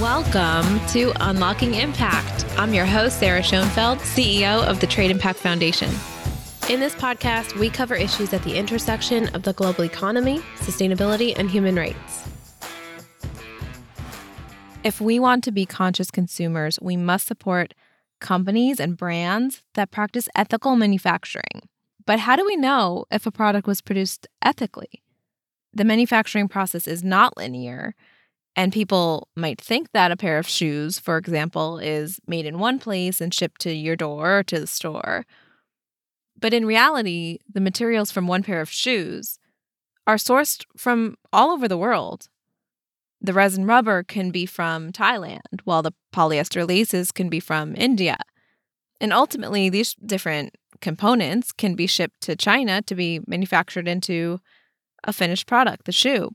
Welcome to Unlocking Impact. I'm your host, Sarah Schoenfeld, CEO of the Trade Impact Foundation. In this podcast, we cover issues at the intersection of the global economy, sustainability, and human rights. If we want to be conscious consumers, we must support companies and brands that practice ethical manufacturing. But how do we know if a product was produced ethically? The manufacturing process is not linear, and people might think that a pair of shoes, for example, is made in one place and shipped to your door or to the store. But in reality, the materials from one pair of shoes are sourced from all over the world. The resin rubber can be from Thailand, while the polyester laces can be from India. And ultimately, these different components can be shipped to China to be manufactured into a finished product, the shoe.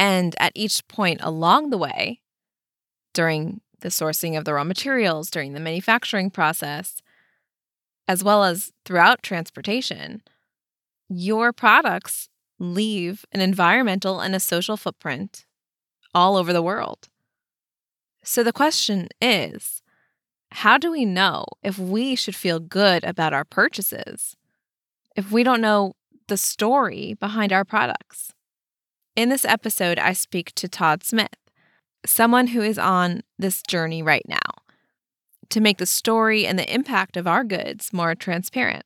And at each point along the way, during the sourcing of the raw materials, during the manufacturing process, as well as throughout transportation, your products leave an environmental and a social footprint all over the world. So the question is how do we know if we should feel good about our purchases if we don't know the story behind our products? In this episode, I speak to Todd Smith, someone who is on this journey right now to make the story and the impact of our goods more transparent.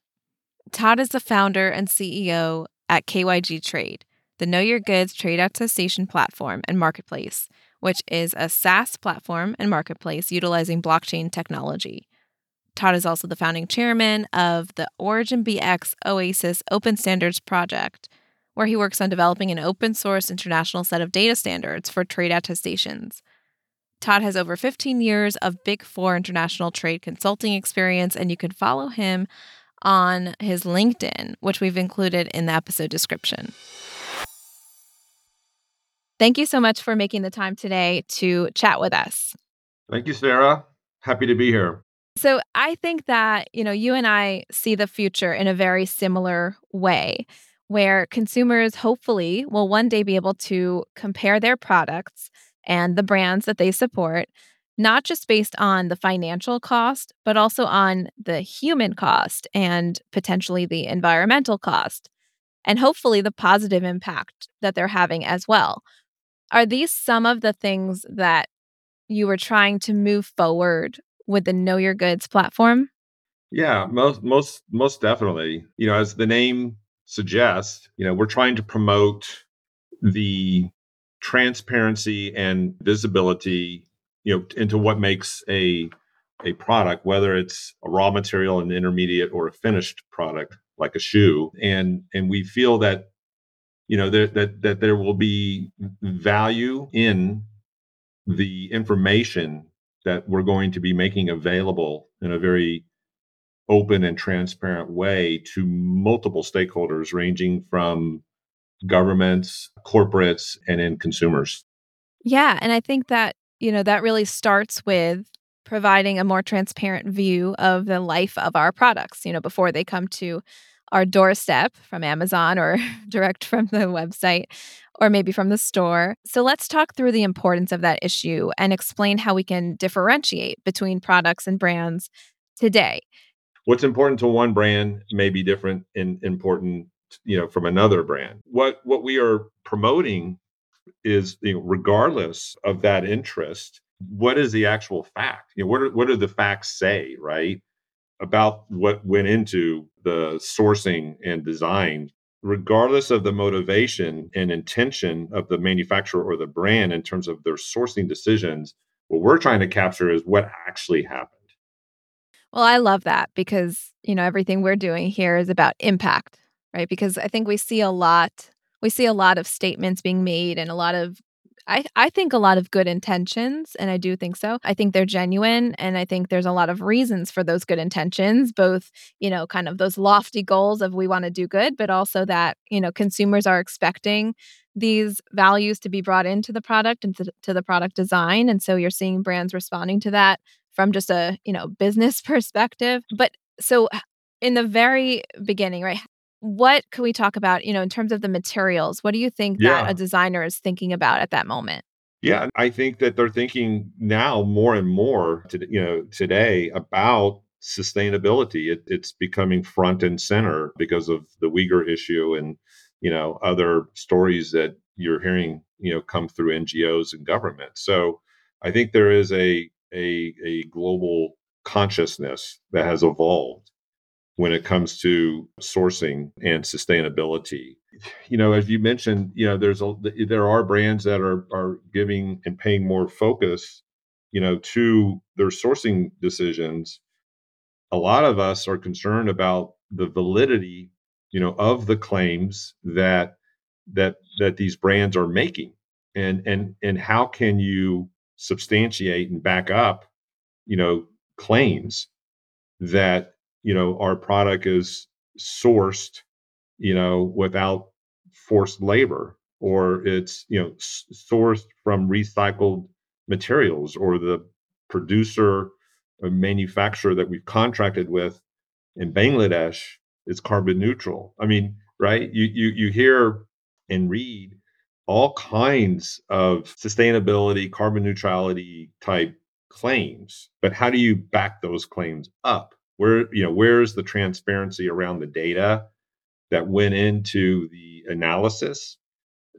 Todd is the founder and CEO at KYG Trade, the Know Your Goods trade attestation platform and marketplace, which is a SaaS platform and marketplace utilizing blockchain technology. Todd is also the founding chairman of the Origin BX Oasis Open Standards Project, where he works on developing an open source international set of data standards for trade attestations. Todd has over 15 years of Big Four international trade consulting experience, and you can follow him on his LinkedIn, which we've included in the episode description. Thank you so much for making the time today to chat with us. Thank you, Sarah. Happy to be here. So, I think that, you know, you and I see the future in a very similar way where consumers hopefully will one day be able to compare their products and the brands that they support, not just based on the financial cost, but also on the human cost and potentially the environmental cost, and hopefully the positive impact that they're having as well. Are these some of the things that you were trying to move forward with the Know Your Goods platform? Yeah, most most most definitely. You know, as the name suggest, you know, we're trying to promote the transparency and visibility, you know, into what makes a a product, whether it's a raw material, an intermediate, or a finished product like a shoe. And and we feel that, you know, that that there will be value in the information that we're going to be making available in a very open and transparent way to multiple stakeholders ranging from governments, corporates, and in consumers. Yeah. And I think that, you know, that really starts with providing a more transparent view of the life of our products, you know, before they come to our doorstep from Amazon or direct from the website or maybe from the store. So let's talk through the importance of that issue and explain how we can differentiate between products and brands today what's important to one brand may be different and important you know from another brand. What what we are promoting is you know, regardless of that interest what is the actual fact? You know what are, what do the facts say right about what went into the sourcing and design? Regardless of the motivation and intention of the manufacturer or the brand in terms of their sourcing decisions what we're trying to capture is what actually happened well, I love that because, you know, everything we're doing here is about impact, right? Because I think we see a lot we see a lot of statements being made and a lot of I, I think a lot of good intentions, and I do think so. I think they're genuine, and I think there's a lot of reasons for those good intentions, both, you know, kind of those lofty goals of we want to do good, but also that, you know, consumers are expecting these values to be brought into the product and to, to the product design. And so you're seeing brands responding to that from just a you know business perspective but so in the very beginning right what can we talk about you know in terms of the materials what do you think yeah. that a designer is thinking about at that moment Yeah, I think that they're thinking now more and more, to, you know, today about sustainability. It, it's becoming front and center because of the Uyghur issue and you know other stories that you're hearing you know come through NGOs and government. So I think there is a a, a global consciousness that has evolved when it comes to sourcing and sustainability. You know, as you mentioned, you know, there's a there are brands that are are giving and paying more focus, you know, to their sourcing decisions. A lot of us are concerned about the validity, you know, of the claims that that that these brands are making. And and and how can you substantiate and back up, you know, claims that you know our product is sourced you know without forced labor or it's you know s- sourced from recycled materials or the producer or manufacturer that we've contracted with in Bangladesh is carbon neutral. I mean, right? You you you hear and read all kinds of sustainability, carbon neutrality type claims, but how do you back those claims up? Where, you know, where's the transparency around the data that went into the analysis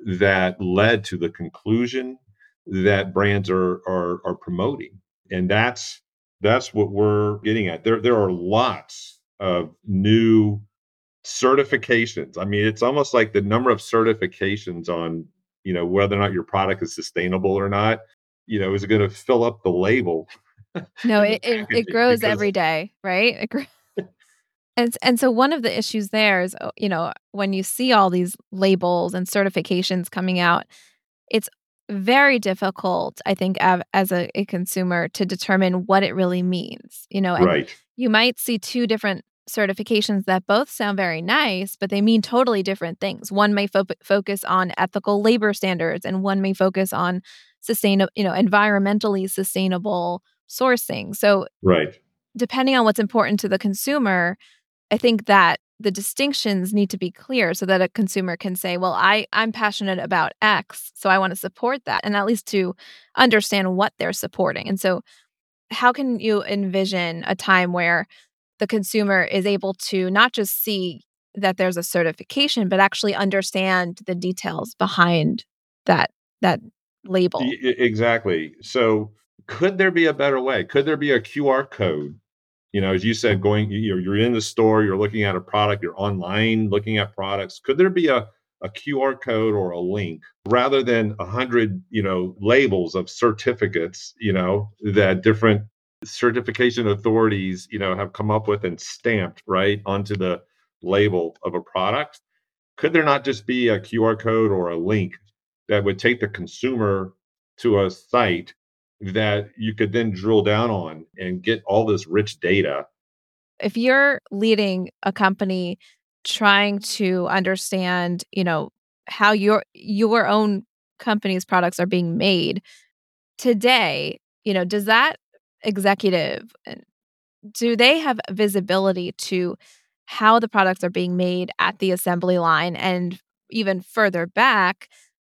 that led to the conclusion that brands are are, are promoting? And that's that's what we're getting at. There there are lots of new certifications. I mean, it's almost like the number of certifications on, you know, whether or not your product is sustainable or not, you know, is it going to fill up the label? No, it, it, it grows because, every day, right? It grows. And, and so one of the issues there is, oh, you know, when you see all these labels and certifications coming out, it's very difficult, I think, as a, a consumer to determine what it really means. You know, right. you might see two different certifications that both sound very nice, but they mean totally different things. One may fo- focus on ethical labor standards, and one may focus on sustainable, you know, environmentally sustainable sourcing. So, right, depending on what's important to the consumer, I think that the distinctions need to be clear so that a consumer can say, "Well, I I'm passionate about X, so I want to support that," and at least to understand what they're supporting. And so, how can you envision a time where the consumer is able to not just see that there's a certification but actually understand the details behind that that label. Exactly. So could there be a better way? Could there be a qr code? You know as you said going you're, you're in the store you're looking at a product you're online looking at products. Could there be a, a qr code or a link rather than a hundred you know labels of certificates you know that different certification authorities, you know, have come up with and stamped right onto the label of a product. Could there not just be a QR code or a link that would take the consumer to a site that you could then drill down on and get all this rich data? If you're leading a company trying to understand, you know, how your your own company's products are being made today, you know, does that executive uh, do they have visibility to how the products are being made at the assembly line and even further back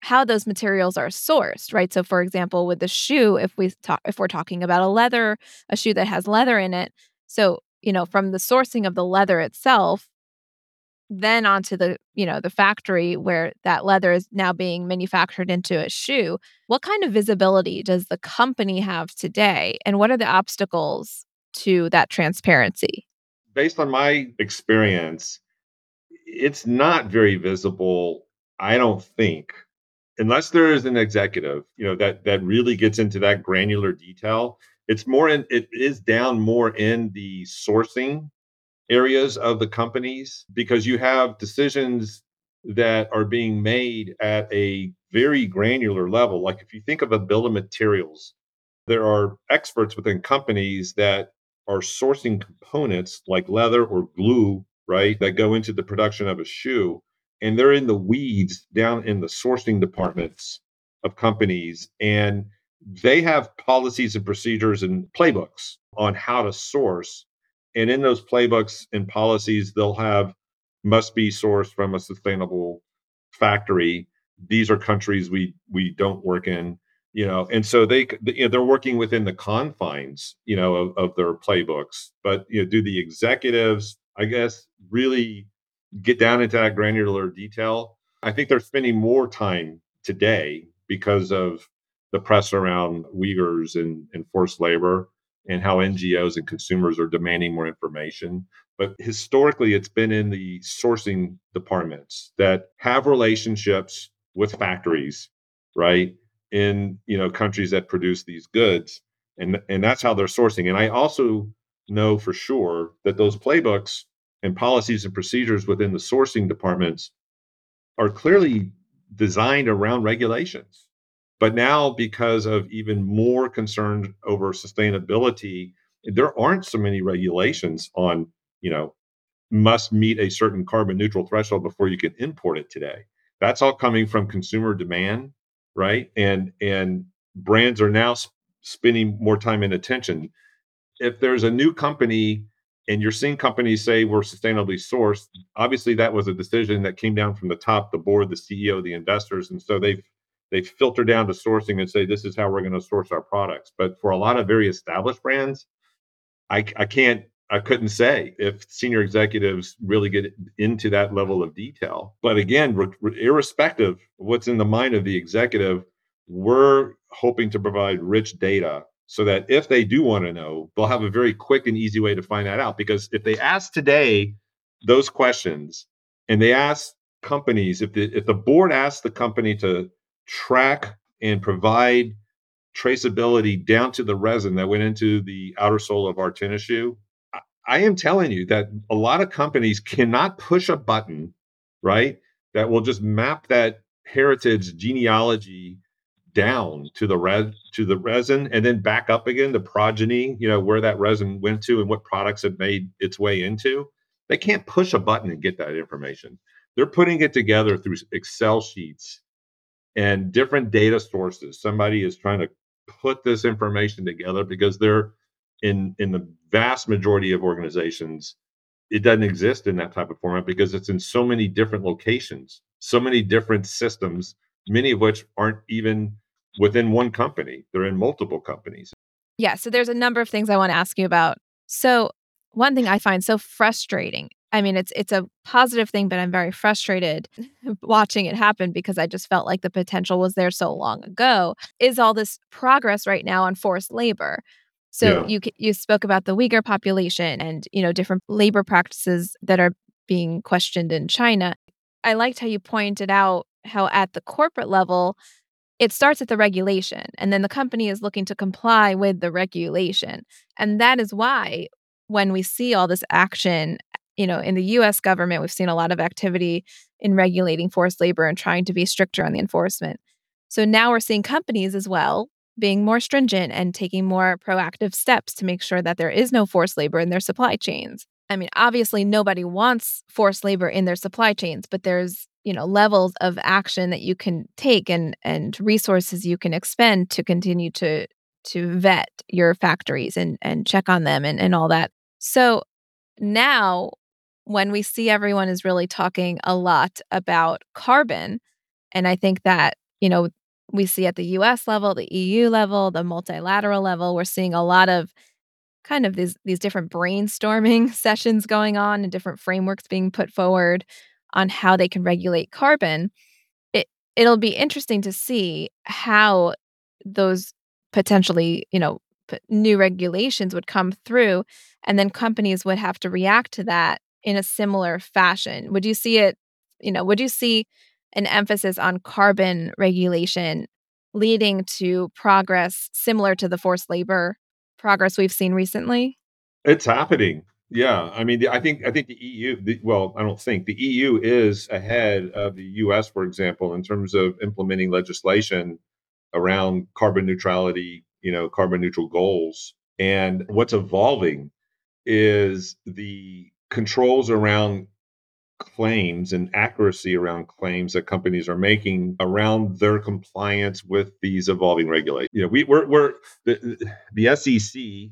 how those materials are sourced right? So for example with the shoe if we talk if we're talking about a leather a shoe that has leather in it so you know from the sourcing of the leather itself then onto the you know the factory where that leather is now being manufactured into a shoe what kind of visibility does the company have today and what are the obstacles to that transparency? Based on my experience it's not very visible i don't think unless there is an executive you know that that really gets into that granular detail. It's more in it is down more in the sourcing areas of the companies because you have decisions that are being made at a very granular level. Like if you think of a bill of materials, there are experts within companies that are sourcing components like leather or glue, right, that go into the production of a shoe. And they're in the weeds down in the sourcing departments of companies. And they have policies and procedures and playbooks on how to source and in those playbooks and policies they'll have must be sourced from a sustainable factory. These are countries we we don't work in you know? And so they you know, they're working within the confines you know of, of their playbooks. But you know do the executives i guess really get down into that granular detail? I think they're spending more time today because of the press around uyghurs and, and forced labor and how ngos and consumers are demanding more information. But historically it's been in the sourcing departments that have relationships with factories right in you know countries that produce these goods and and that's how they're sourcing. And i also know for sure that those playbooks and policies and procedures within the sourcing departments are clearly designed around regulations but now because of even more concern over sustainability there aren't so many regulations on you know must meet a certain carbon neutral threshold before you can import it today that's all coming from consumer demand right? And and brands are now sp- spending more time and attention. If there's a new company and you're seeing companies say we're sustainably sourced, obviously that was a decision that came down from the top, the board, the CEO, the investors, and so they've they filter down to sourcing and say this is how we're going to source our products. But for a lot of very established brands, I, I can't I couldn't say if senior executives really get into that level of detail. But again, re- irrespective of what's in the mind of the executive, we're hoping to provide rich data so that if they do want to know, they'll have a very quick and easy way to find that out. Because if they ask today those questions and they ask companies, if the, if the board asks the company to track and provide traceability down to the resin that went into the outer sole of our tennis shoe, I am telling you that a lot of companies cannot push a button, right? That will just map that heritage genealogy down to the res to the resin and then back up again the progeny you know where that resin went to and what products it made its way into they can't push a button and get that information they're putting it together through excel sheets and different data sources. Somebody is trying to put this information together because they're in in the vast majority of organizations it doesn't exist in that type of format because it's in so many different locations so many different systems many of which aren't even within one company. They're in multiple companies. Yeah so there's a number of things i want to ask you about. So one thing i find so frustrating i mean it's it's a positive thing but i'm very frustrated watching it happen because i just felt like the potential was there so long ago is all this progress right now on forced labor so yeah. you you spoke about the Uyghur population and you know different labor practices that are being questioned in China. I liked how you pointed out how at the corporate level it starts at the regulation and then the company is looking to comply with the regulation. And that is why when we see all this action, you know, in the US government, we've seen a lot of activity in regulating forced labor and trying to be stricter on the enforcement. So now we're seeing companies as well being more stringent and taking more proactive steps to make sure that there is no forced labor in their supply chains. I mean, obviously nobody wants forced labor in their supply chains, but there's, you know, levels of action that you can take and and resources you can expend to continue to to vet your factories and and check on them and, and all that. So now when we see everyone is really talking a lot about carbon, and I think that, you know, we see at the US level, the EU level, the multilateral level, we're seeing a lot of kind of these these different brainstorming sessions going on and different frameworks being put forward on how they can regulate carbon. It it'll be interesting to see how those potentially, you know, new regulations would come through and then companies would have to react to that in a similar fashion. Would you see it, you know, would you see an emphasis on carbon regulation leading to progress similar to the forced labor progress we've seen recently? It's happening. Yeah, I mean, I think I think the EU. The, well, I don't think the EU is ahead of the U.S., for example, in terms of implementing legislation around carbon neutrality. You know, carbon neutral goals. And what's evolving is the controls around claims and accuracy around claims that companies are making around their compliance with these evolving regulations. You know, we, we're, we're the, the SEC, you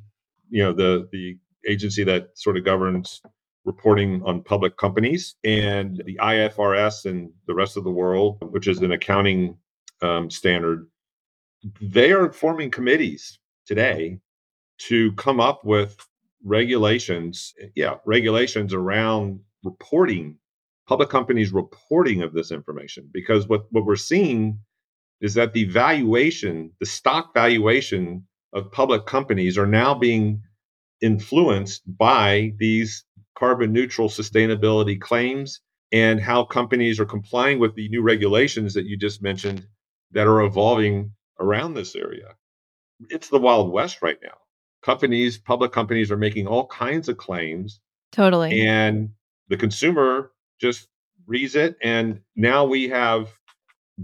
know, the the agency that sort of governs reporting on public companies, and the IFRS and the rest of the world, which is an accounting um, standard, they are forming committees today to come up with regulations, yeah, regulations around reporting, public companies reporting of this information. Because what, what we're seeing is that the valuation, the stock valuation of public companies are now being influenced by these carbon neutral sustainability claims and how companies are complying with the new regulations that you just mentioned that are evolving around this area. It's the Wild West right now. Companies, public companies are making all kinds of claims. Totally. And the consumer just reads it. And now we have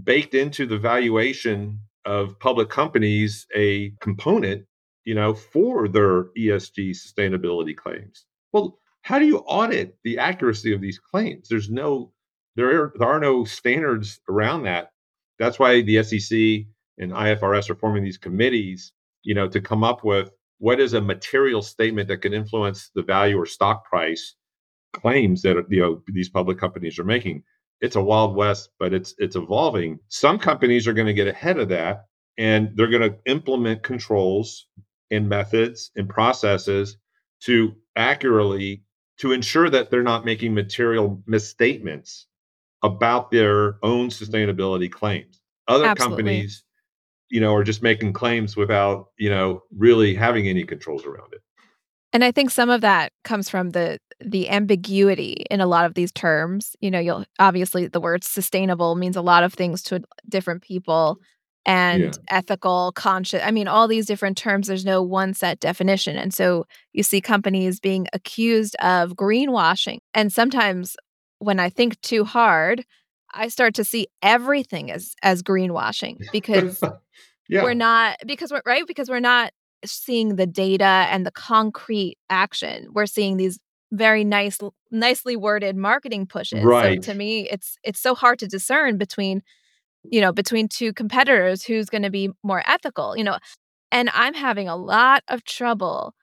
baked into the valuation of public companies a component, you know, for their ESG sustainability claims. Well, how do you audit the accuracy of these claims? There's no there are, there are no standards around that. That's why the SEC and IFRS are forming these committees, you know, to come up with what is a material statement that can influence the value or stock price claims that you know these public companies are making. It's a wild west, but it's it's evolving. Some companies are going to get ahead of that and they're going to implement controls and methods and processes to accurately to ensure that they're not making material misstatements about their own sustainability claims. Other Absolutely. companies you know, are just making claims without, you know, really having any controls around it. And I think some of that comes from the the ambiguity in a lot of these terms. You know, you'll obviously the word sustainable means a lot of things to different people and yeah. ethical, conscious. I mean, all these different terms, there's no one set definition. And so you see companies being accused of greenwashing. And sometimes when I think too hard, I start to see everything as as greenwashing because yeah. we're not because we're right because we're not seeing the data and the concrete action. We're seeing these very nice nicely worded marketing pushes. Right. So to me it's it's so hard to discern between you know between two competitors who's going to be more ethical, you know. And I'm having a lot of trouble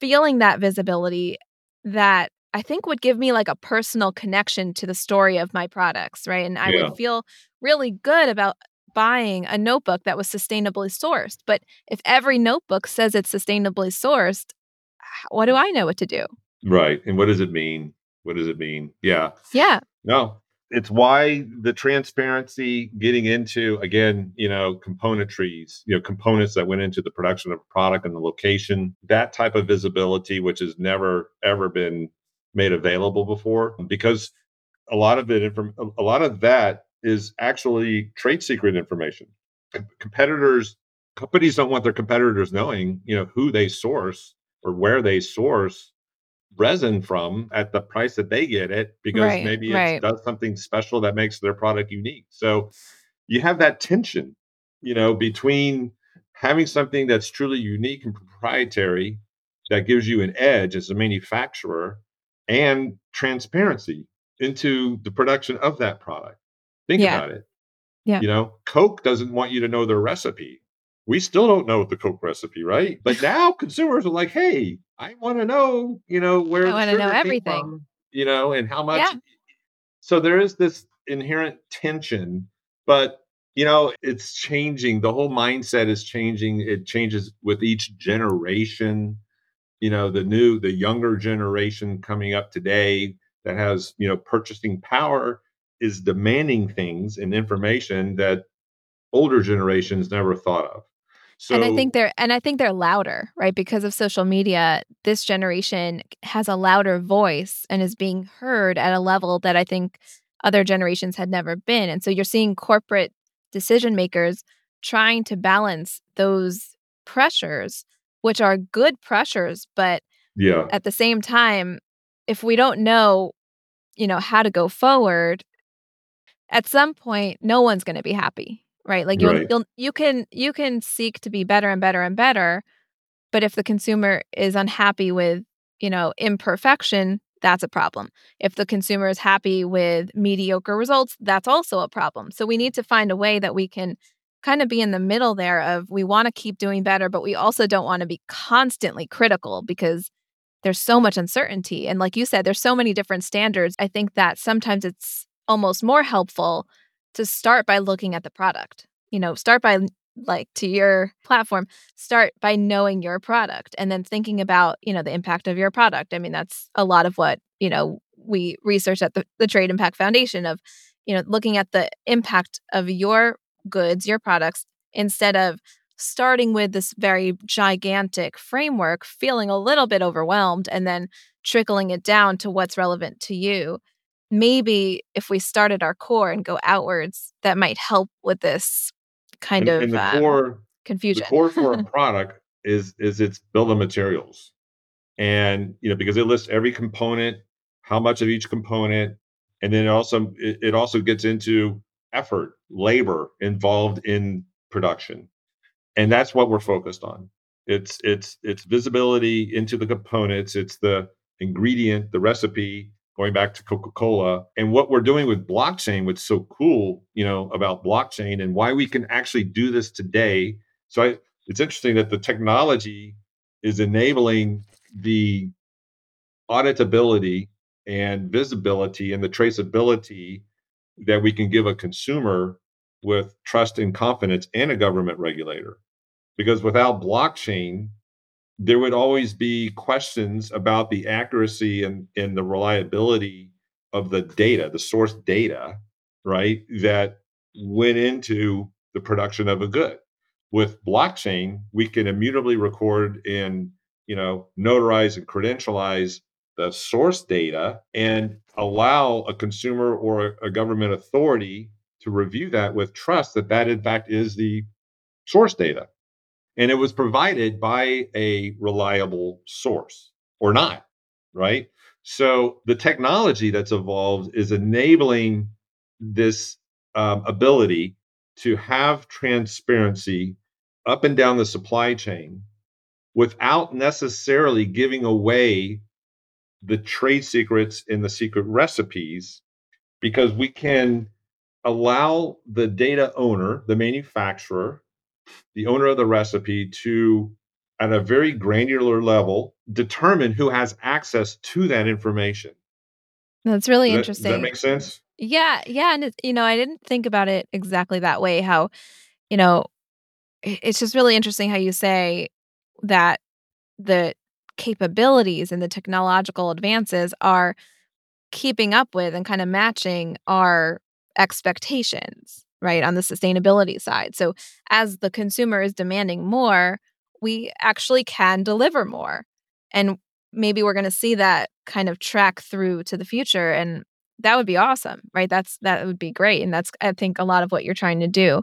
feeling that visibility that I think would give me like a personal connection to the story of my products, right? And I yeah. would feel really good about buying a notebook that was sustainably sourced. But if every notebook says it's sustainably sourced, what do I know what to do? Right. And what does it mean? What does it mean? Yeah. Yeah. No, it's why the transparency getting into again you know componentries you know components that went into the production of a product and the location that type of visibility which has never ever been made available before because a lot of it a lot of that is actually trade secret information competitors companies don't want their competitors knowing you know who they source or where they source resin from at the price that they get it because right, maybe it right. does something special that makes their product unique so you have that tension you know between having something that's truly unique and proprietary that gives you an edge as a manufacturer and transparency into the production of that product. Think yeah. about it. Yeah. You know, Coke doesn't want you to know their recipe. We still don't know the Coke recipe, right? But now consumers are like, "Hey, I want to know, you know, where I want to know everything, from, you know, and how much." Yeah. So there is this inherent tension, but you know, it's changing. The whole mindset is changing. It changes with each generation you know the new the younger generation coming up today that has you know purchasing power is demanding things and information that older generations never thought of so, and I think they're and I think they're louder, right? Because of social media, this generation has a louder voice and is being heard at a level that I think other generations had never been. And so you're seeing corporate decision makers trying to balance those pressures which are good pressures, but yeah. At the same time, if we don't know, you know, how to go forward, at some point no one's going to be happy, right? Like you'll, right. you'll you can you can seek to be better and better and better, but if the consumer is unhappy with, you know, imperfection, that's a problem. If the consumer is happy with mediocre results, that's also a problem. So we need to find a way that we can kind of be in the middle there of we want to keep doing better, but we also don't want to be constantly critical because there's so much uncertainty. And like you said, there's so many different standards. I think that sometimes it's almost more helpful to start by looking at the product. You know, start by like to your platform start by knowing your product and then thinking about you know the impact of your product i mean that's a lot of what you know we research at the, the trade impact foundation of you know looking at the impact of your goods your products instead of starting with this very gigantic framework feeling a little bit overwhelmed and then trickling it down to what's relevant to you. Maybe if we started our core and go outwards that might help with this kind and, of and the um, core confusion. the core for a product is is its bill of materials. And you know because it lists every component how much of each component and then it also it, it also gets into effort labor involved in production. And that's what we're focused on. It's it's it's visibility into the components it's the ingredient the recipe going back to coca-cola and what we're doing with blockchain what's so cool you know about blockchain and why we can actually do this today. So I, it's interesting that the technology is enabling the auditability and visibility and the traceability that we can give a consumer with trust and confidence and a government regulator. Because without blockchain, there would always be questions about the accuracy and, and the reliability of the data, the source data, right, that went into the production of a good. With blockchain, we can immutably record and you know notarize and credentialize the source data and allow a consumer or a government authority to review that with trust that that in fact is the source data. And it was provided by a reliable source or not right? So the technology that's evolved is enabling this um, ability to have transparency up and down the supply chain without necessarily giving away the trade secrets and the secret recipes because we can allow the data owner, the manufacturer, the owner of the recipe to, at a very granular level, determine who has access to that information. That's really Does that, interesting. does that make sense? Yeah, yeah, and it, you know, I didn't think about it exactly that way. How, you know, it's just really interesting how you say that the capabilities and the technological advances are keeping up with and kind of matching our expectations, right, on the sustainability side. So as the consumer is demanding more, we actually can deliver more. And maybe we're going to see that kind of track through to the future and that would be awesome, right? That's that would be great and that's I think a lot of what you're trying to do.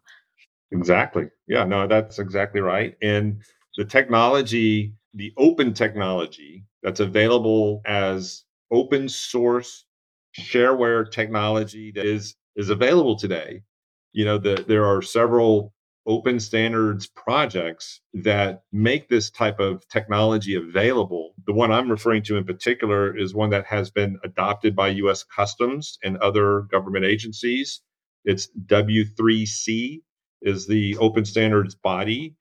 Exactly. Yeah, no, that's exactly right. And the technology, the open technology that's available as open source shareware technology that is is available today. You know, the, there are several open standards projects that make this type of technology available. The one I'm referring to in particular is one that has been adopted by US Customs and other government agencies. It's W3C is the open standards body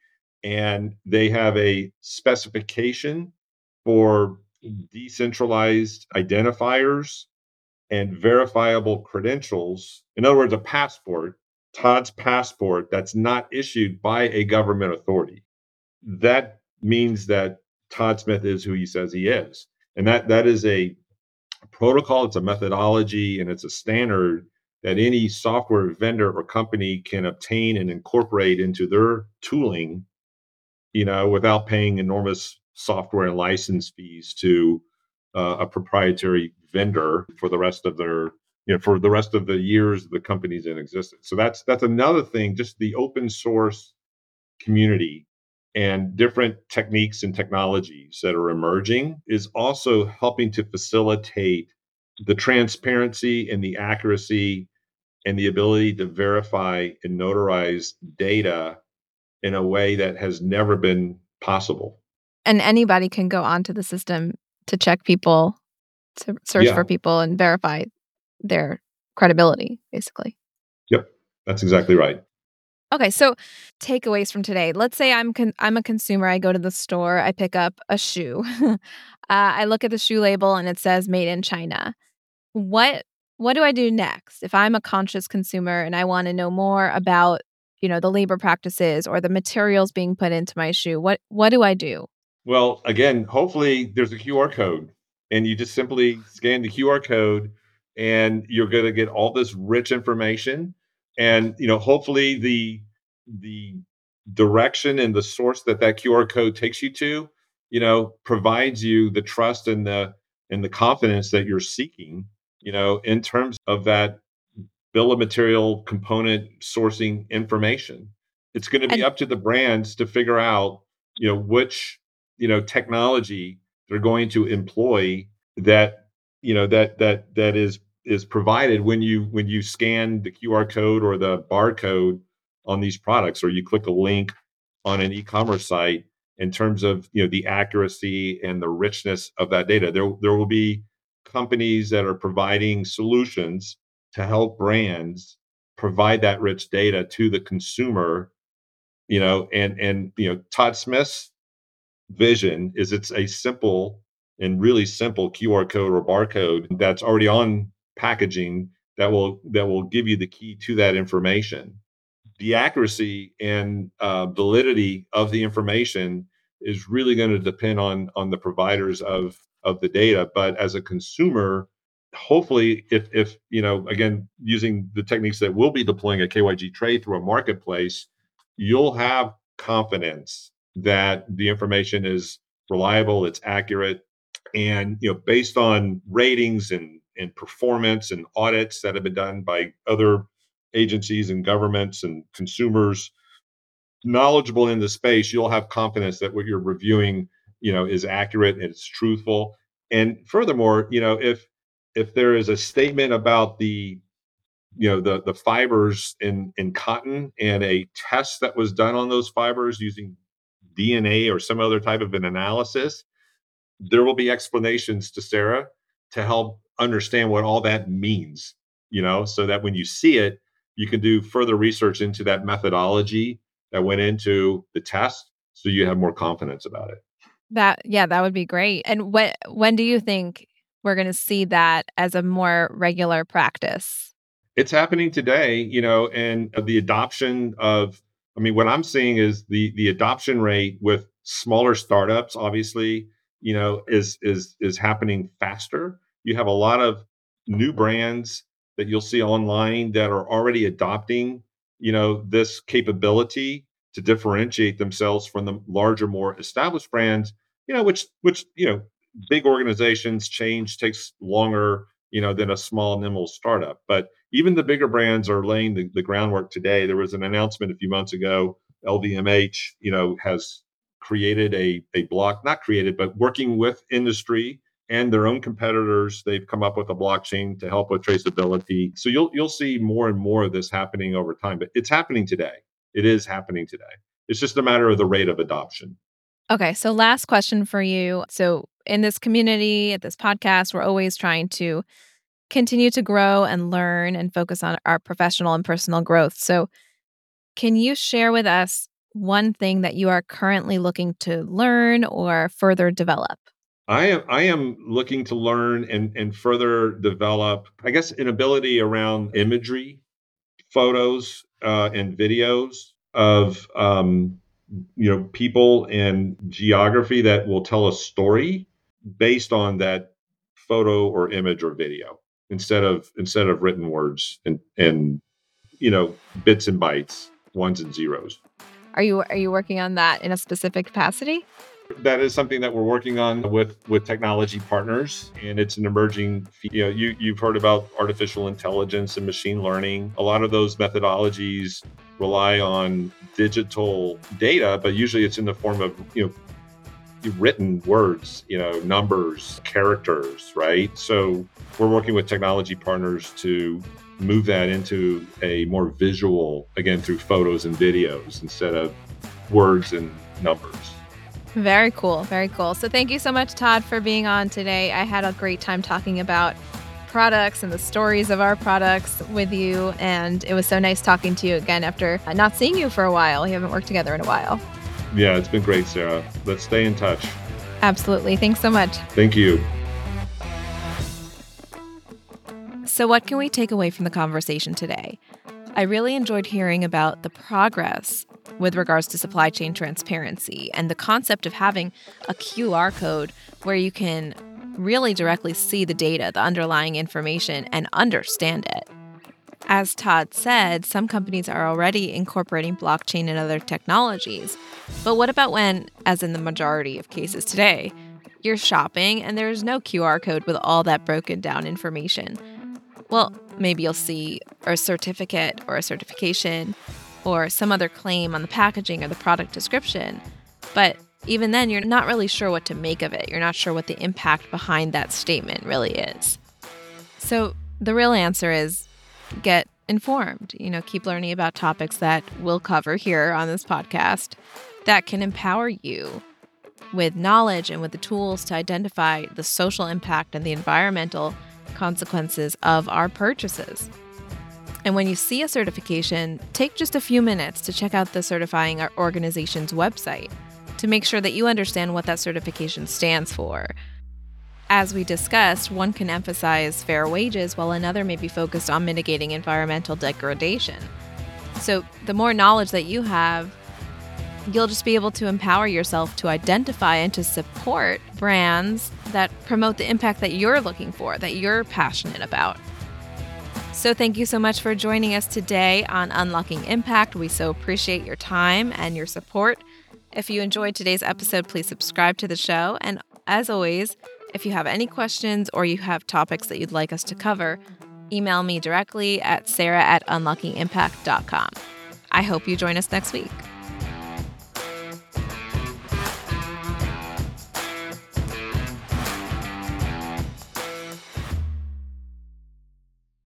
and they have a specification for mm. decentralized identifiers and verifiable credentials. In other words, a passport, Todd's passport that's not issued by a government authority. That means that Todd Smith is who he says he is. And that that is a protocol, it's a methodology, and it's a standard that any software vendor or company can obtain and incorporate into their tooling, you know, without paying enormous software license fees to uh, a proprietary vendor for the rest of their you know for the rest of the years the company's in existence. So that's that's another thing just the open source community and different techniques and technologies that are emerging is also helping to facilitate the transparency and the accuracy and the ability to verify and notarize data in a way that has never been possible. And anybody can go onto the system to check people to search Yeah. for people and verify their credibility basically. Yep, that's exactly right. okay so takeaways from today. Let's say i'm con- i'm a consumer i go to the store i pick up a shoe. Uh, i look at the shoe label and it says made in china. What what do i do next? If i'm a conscious consumer and i want to know more about you know, the labor practices or the materials being put into my shoe? What what do I do? Well, again, hopefully there's a QR code and you just simply scan the QR code and you're going to get all this rich information and you know hopefully the the direction and the source that that QR code takes you to, you know, provides you the trust and the and the confidence that you're seeking, you know, in terms of that bill of material component sourcing information. It's going to be and, up to the brands to figure out, you know, which, you know, technology they're going to employ that, you know, that that that is is provided when you when you scan the QR code or the barcode on these products or you click a link on an e-commerce site in terms of you know the accuracy and the richness of that data there there will be companies that are providing solutions to help brands provide that rich data to the consumer you know and and you know todd smith's vision is it's a simple and really simple qr code or barcode that's already on packaging that will that will give you the key to that information. The accuracy and uh, validity of the information is really going to depend on on the providers of of the data. But as a consumer hopefully if if you know again using the techniques that we'll be deploying at kyg trade through a marketplace you'll have confidence that the information is reliable it's accurate and you know based on ratings and and performance and audits that have been done by other agencies and governments and consumers knowledgeable in the space you'll have confidence that what you're reviewing you know is accurate and it's truthful. And furthermore you know if if there is a statement about the you know the the fibers in in cotton and a test that was done on those fibers using dna or some other type of an analysis there will be explanations to sarah to help understand what all that means you know so that when you see it you can do further research into that methodology that went into the test so you have more confidence about it. That yeah that would be great. And when when do you think we're going to see that as a more regular practice. It's happening today you know and uh, the adoption of i mean what i'm seeing is the the adoption rate with smaller startups obviously you know is is is happening faster. You have a lot of new brands that you'll see online that are already adopting, you know, this capability to differentiate themselves from the larger, more established brands, you know, which which, you know, big organizations change takes longer, you know, than a small nimble startup. But even the bigger brands are laying the, the groundwork today. There was an announcement a few months ago. LVMH, you know, has created a a block, not created, but working with industry and their own competitors. They've come up with a blockchain to help with traceability. So you'll you'll see more and more of this happening over time. But it's happening today. It is happening today. It's just a matter of the rate of adoption. Okay, so last question for you. So in this community, at this podcast, we're always trying to continue to grow and learn and focus on our professional and personal growth. So can you share with us one thing that you are currently looking to learn or further develop? I am I am looking to learn and and further develop, I guess, an ability around imagery, photos, uh, and videos of um, you know people and geography that will tell a story based on that photo or image or video instead of instead of written words and and you know bits and bytes, ones and zeros. Are you are you working on that in a specific capacity? that is something that we're working on with with technology partners and it's an emerging you know you you've heard about artificial intelligence and machine learning a lot of those methodologies rely on digital data but usually it's in the form of you know written words you know numbers characters right so we're working with technology partners to move that into a more visual again through photos and videos instead of words and numbers very cool. Very cool. So, thank you so much, Todd, for being on today. I had a great time talking about products and the stories of our products with you. And it was so nice talking to you again after not seeing you for a while. We haven't worked together in a while. Yeah, it's been great, Sarah. Let's stay in touch. Absolutely. Thanks so much. Thank you. So, what can we take away from the conversation today? I really enjoyed hearing about the progress with regards to supply chain transparency and the concept of having a QR code where you can really directly see the data, the underlying information, and understand it. As Todd said, some companies are already incorporating blockchain and other technologies. But what about when, as in the majority of cases today, you're shopping and there's no QR code with all that broken down information? Well, maybe you'll see a certificate or a certification or some other claim on the packaging or the product description. But even then, you're not really sure what to make of it. You're not sure what the impact behind that statement really is. So, the real answer is get informed. You know, keep learning about topics that we'll cover here on this podcast that can empower you with knowledge and with the tools to identify the social impact and the environmental consequences of our purchases. And when you see a certification, take just a few minutes to check out the certifying organization's website to make sure that you understand what that certification stands for. As we discussed, one can emphasize fair wages while another may be focused on mitigating environmental degradation. So, the more knowledge that you have, you'll just be able to empower yourself to identify and to support brands that promote the impact that you're looking for, that you're passionate about. So, thank you so much for joining us today on Unlocking Impact. We so appreciate your time and your support. If you enjoyed today's episode, please subscribe to the show. And as always, if you have any questions or you have topics that you'd like us to cover, email me directly at sarah at unlockingimpact.com. I hope you join us next week.